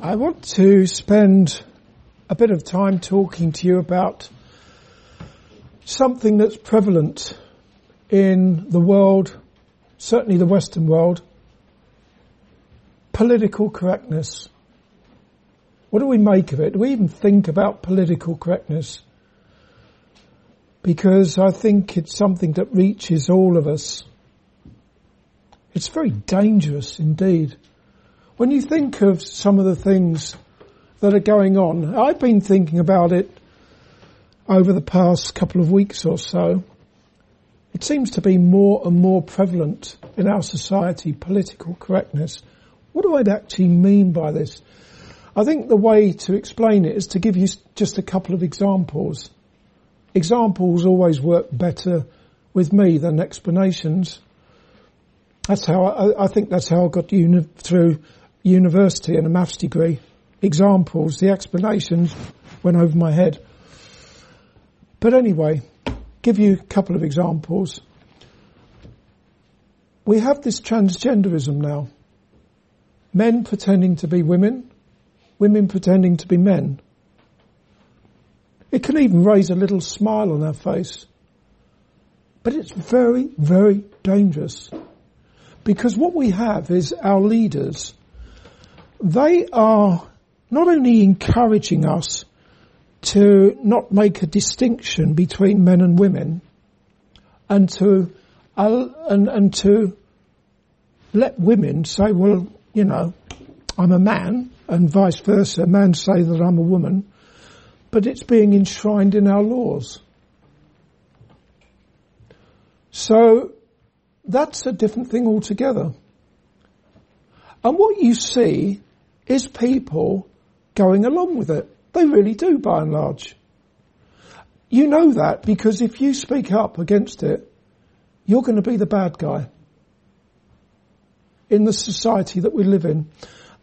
I want to spend a bit of time talking to you about something that's prevalent in the world, certainly the Western world, political correctness. What do we make of it? Do we even think about political correctness? Because I think it's something that reaches all of us. It's very dangerous indeed. When you think of some of the things that are going on, I've been thinking about it over the past couple of weeks or so. It seems to be more and more prevalent in our society, political correctness. What do I actually mean by this? I think the way to explain it is to give you just a couple of examples. Examples always work better with me than explanations. That's how I, I think that's how I got uni- through university and a maths degree. Examples, the explanations went over my head. But anyway, give you a couple of examples. We have this transgenderism now. Men pretending to be women, women pretending to be men. It can even raise a little smile on our face. But it's very, very dangerous. Because what we have is our leaders they are not only encouraging us to not make a distinction between men and women and to and, and to let women say, well, you know, I'm a man and vice versa, men say that I'm a woman, but it's being enshrined in our laws. So that's a different thing altogether. And what you see is people going along with it. They really do by and large. You know that because if you speak up against it, you're going to be the bad guy in the society that we live in.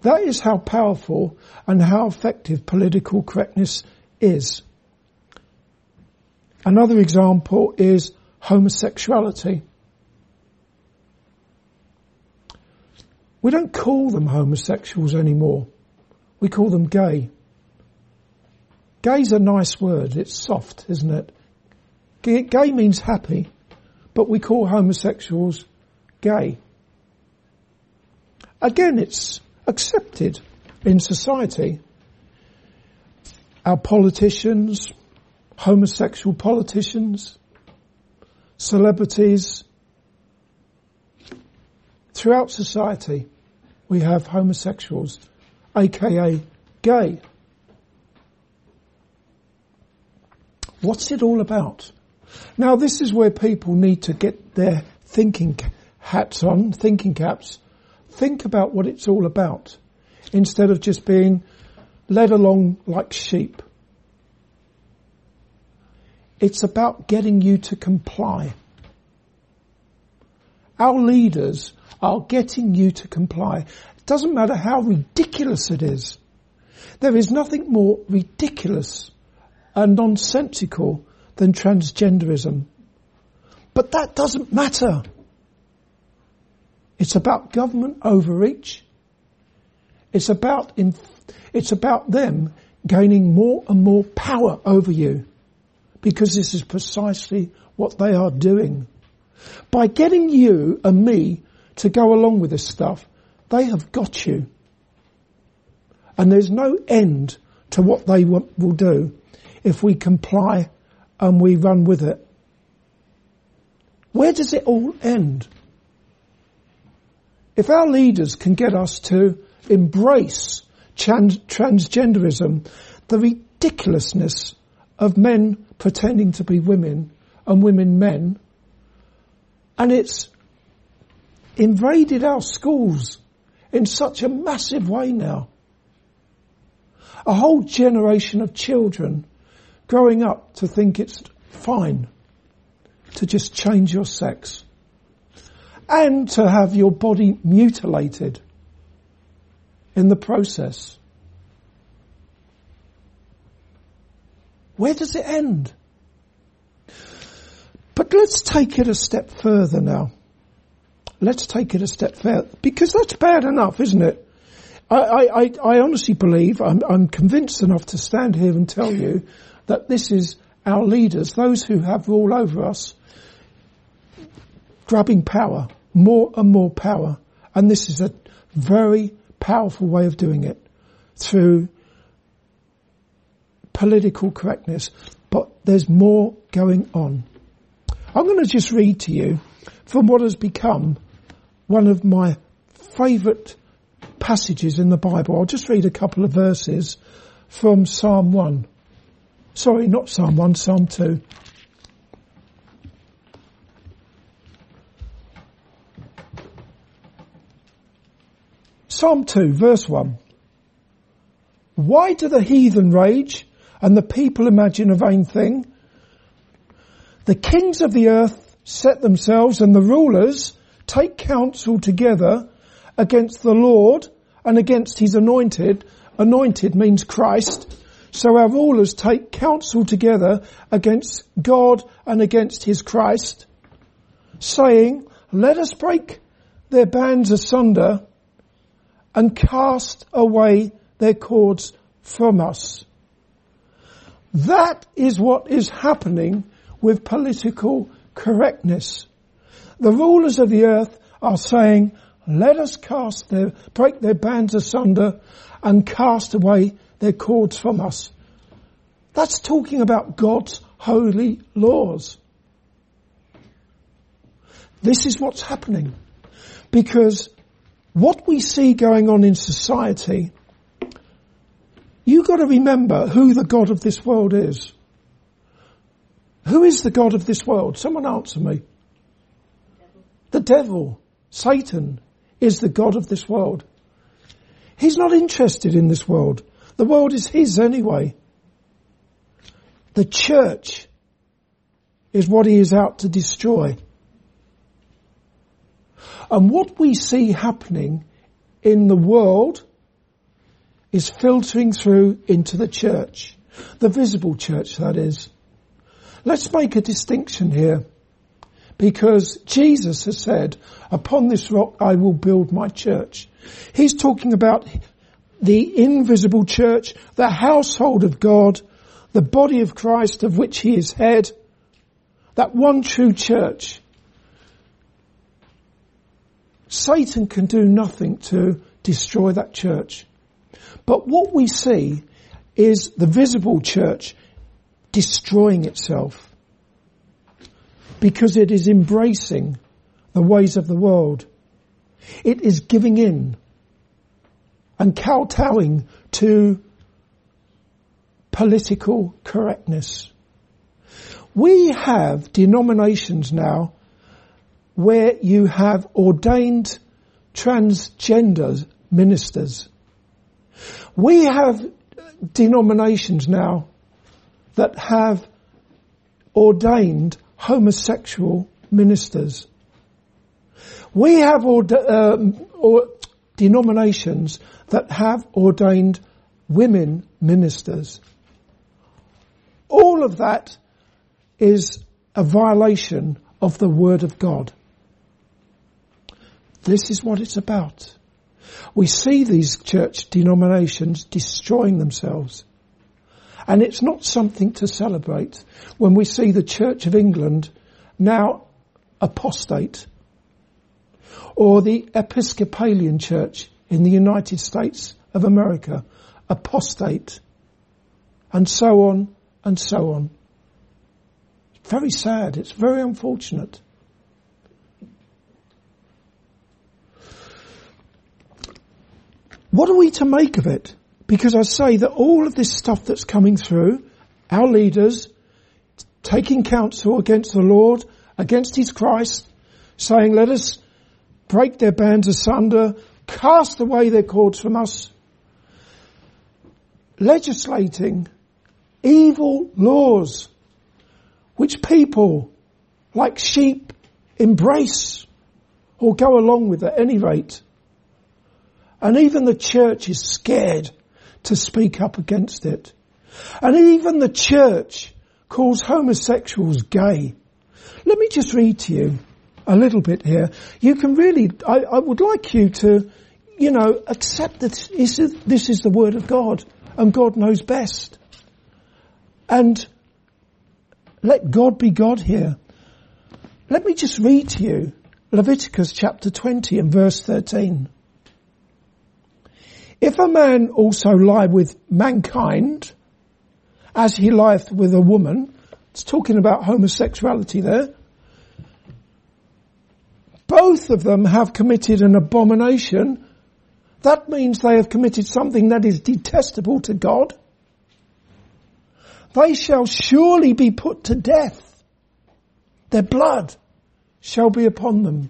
That is how powerful and how effective political correctness is. Another example is homosexuality. We don't call them homosexuals anymore. We call them gay. Gay's a nice word. It's soft, isn't it? Gay means happy, but we call homosexuals gay. Again, it's accepted in society. Our politicians, homosexual politicians, celebrities, throughout society, we have homosexuals, aka gay. What's it all about? Now this is where people need to get their thinking hats on, thinking caps, think about what it's all about instead of just being led along like sheep. It's about getting you to comply. Our leaders are getting you to comply. It doesn't matter how ridiculous it is. There is nothing more ridiculous and nonsensical than transgenderism. But that doesn't matter. It's about government overreach. It's about, in, it's about them gaining more and more power over you because this is precisely what they are doing. By getting you and me to go along with this stuff. They have got you. And there's no end to what they will do if we comply and we run with it. Where does it all end? If our leaders can get us to embrace trans- transgenderism, the ridiculousness of men pretending to be women and women men, and it's invaded our schools in such a massive way now. A whole generation of children growing up to think it's fine to just change your sex and to have your body mutilated in the process. Where does it end? Let's take it a step further now let's take it a step further because that's bad enough, isn't it? I, I, I honestly believe, I'm, I'm convinced enough to stand here and tell you that this is our leaders, those who have rule over us, grabbing power, more and more power. And this is a very powerful way of doing it through political correctness. But there's more going on. I'm going to just read to you from what has become one of my favourite passages in the Bible. I'll just read a couple of verses from Psalm 1. Sorry, not Psalm 1, Psalm 2. Psalm 2, verse 1. Why do the heathen rage and the people imagine a vain thing? The kings of the earth set themselves and the rulers take counsel together against the Lord and against his anointed. Anointed means Christ. So our rulers take counsel together against God and against his Christ, saying, let us break their bands asunder and cast away their cords from us. That is what is happening with political correctness. The rulers of the earth are saying, let us cast their, break their bands asunder and cast away their cords from us. That's talking about God's holy laws. This is what's happening. Because what we see going on in society, you've gotta remember who the God of this world is. Who is the God of this world? Someone answer me. The devil, Satan, is the God of this world. He's not interested in this world. The world is his anyway. The church is what he is out to destroy. And what we see happening in the world is filtering through into the church. The visible church, that is. Let's make a distinction here. Because Jesus has said, upon this rock I will build my church. He's talking about the invisible church, the household of God, the body of Christ of which he is head, that one true church. Satan can do nothing to destroy that church. But what we see is the visible church destroying itself because it is embracing the ways of the world. It is giving in and kowtowing to political correctness. We have denominations now where you have ordained transgender ministers. We have denominations now that have ordained homosexual ministers. We have um, or denominations that have ordained women ministers. All of that is a violation of the Word of God. This is what it's about. We see these church denominations destroying themselves. And it's not something to celebrate when we see the Church of England now apostate or the Episcopalian Church in the United States of America apostate and so on and so on. Very sad. It's very unfortunate. What are we to make of it? Because I say that all of this stuff that's coming through, our leaders taking counsel against the Lord, against His Christ, saying, let us break their bands asunder, cast away their cords from us, legislating evil laws which people like sheep embrace or go along with at any rate. And even the church is scared to speak up against it. And even the church calls homosexuals gay. Let me just read to you a little bit here. You can really, I, I would like you to you know, accept that this is, this is the word of God and God knows best. And let God be God here. Let me just read to you Leviticus chapter 20 and verse 13. If a man also lie with mankind, as he lieth with a woman, it's talking about homosexuality there, both of them have committed an abomination. That means they have committed something that is detestable to God. They shall surely be put to death. Their blood shall be upon them.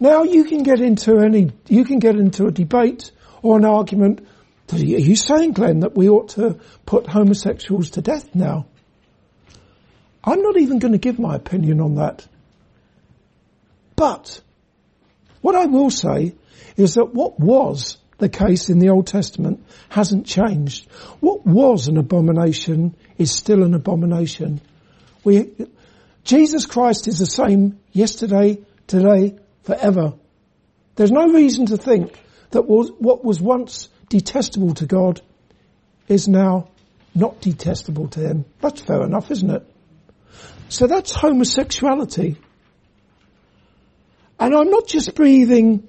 Now you can get into any, you can get into a debate or an argument. Are you saying, Glenn, that we ought to put homosexuals to death now? I'm not even going to give my opinion on that. But what I will say is that what was the case in the Old Testament hasn't changed. What was an abomination is still an abomination. We, Jesus Christ is the same yesterday, today, forever. There's no reason to think that what was once detestable to God is now not detestable to him. That's fair enough, isn't it? So that's homosexuality. And I'm not just breathing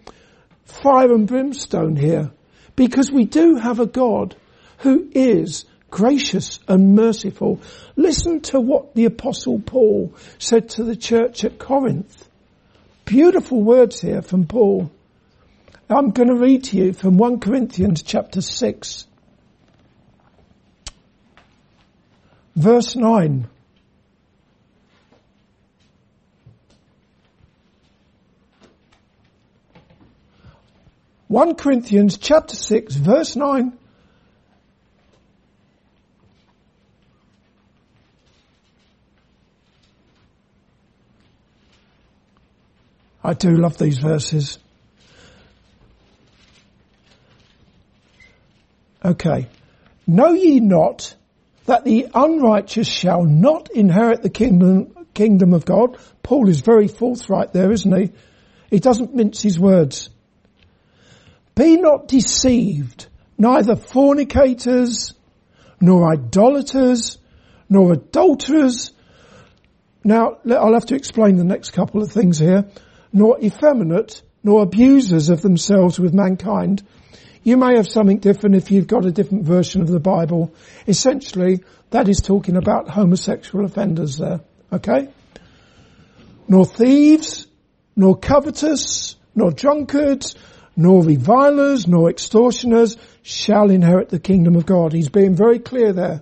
fire and brimstone here, because we do have a God who is gracious and merciful. Listen to what the apostle Paul said to the church at Corinth. Beautiful words here from Paul. I'm going to read to you from 1 Corinthians chapter 6. Verse 9. One Corinthians chapter six verse nine. I do love these verses. Okay. Know ye not that the unrighteous shall not inherit the kingdom, kingdom of God? Paul is very forthright there, isn't he? He doesn't mince his words. Be not deceived, neither fornicators, nor idolaters, nor adulterers. Now, I'll have to explain the next couple of things here nor effeminate, nor abusers of themselves with mankind. You may have something different if you've got a different version of the Bible. Essentially, that is talking about homosexual offenders there. Okay? Nor thieves, nor covetous, nor drunkards, nor revilers, nor extortioners shall inherit the kingdom of God. He's being very clear there.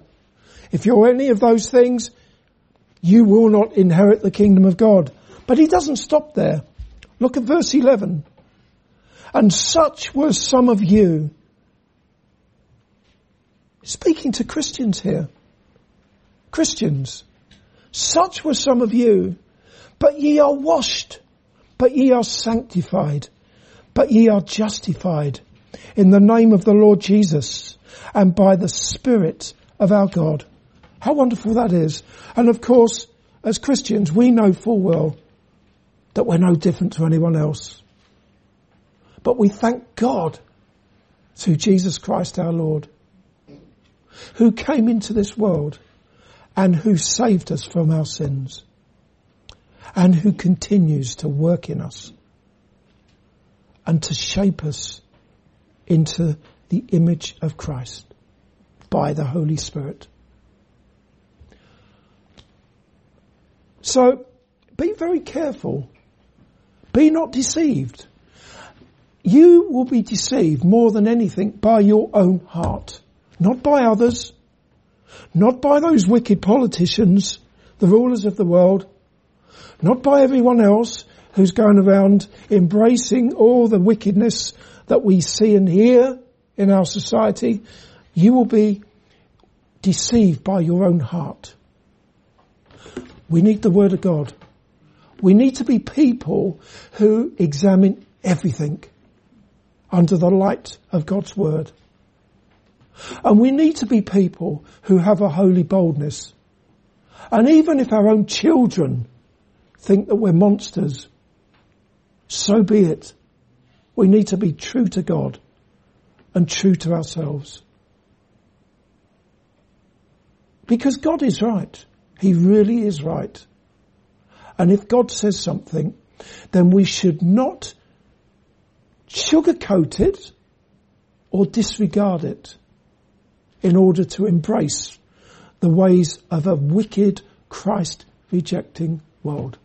If you're any of those things, you will not inherit the kingdom of God. But he doesn't stop there. Look at verse 11. And such were some of you. Speaking to Christians here. Christians. Such were some of you. But ye are washed. But ye are sanctified. But ye are justified in the name of the Lord Jesus and by the Spirit of our God. How wonderful that is. And of course, as Christians, we know full well that we're no different to anyone else. But we thank God through Jesus Christ our Lord, who came into this world and who saved us from our sins and who continues to work in us and to shape us into the image of Christ by the Holy Spirit. So be very careful be not deceived. You will be deceived more than anything by your own heart, not by others, not by those wicked politicians, the rulers of the world, not by everyone else who's going around embracing all the wickedness that we see and hear in our society. You will be deceived by your own heart. We need the Word of God. We need to be people who examine everything under the light of God's word. And we need to be people who have a holy boldness. And even if our own children think that we're monsters, so be it. We need to be true to God and true to ourselves. Because God is right. He really is right. And if God says something, then we should not sugarcoat it or disregard it in order to embrace the ways of a wicked Christ rejecting world.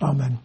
Amen.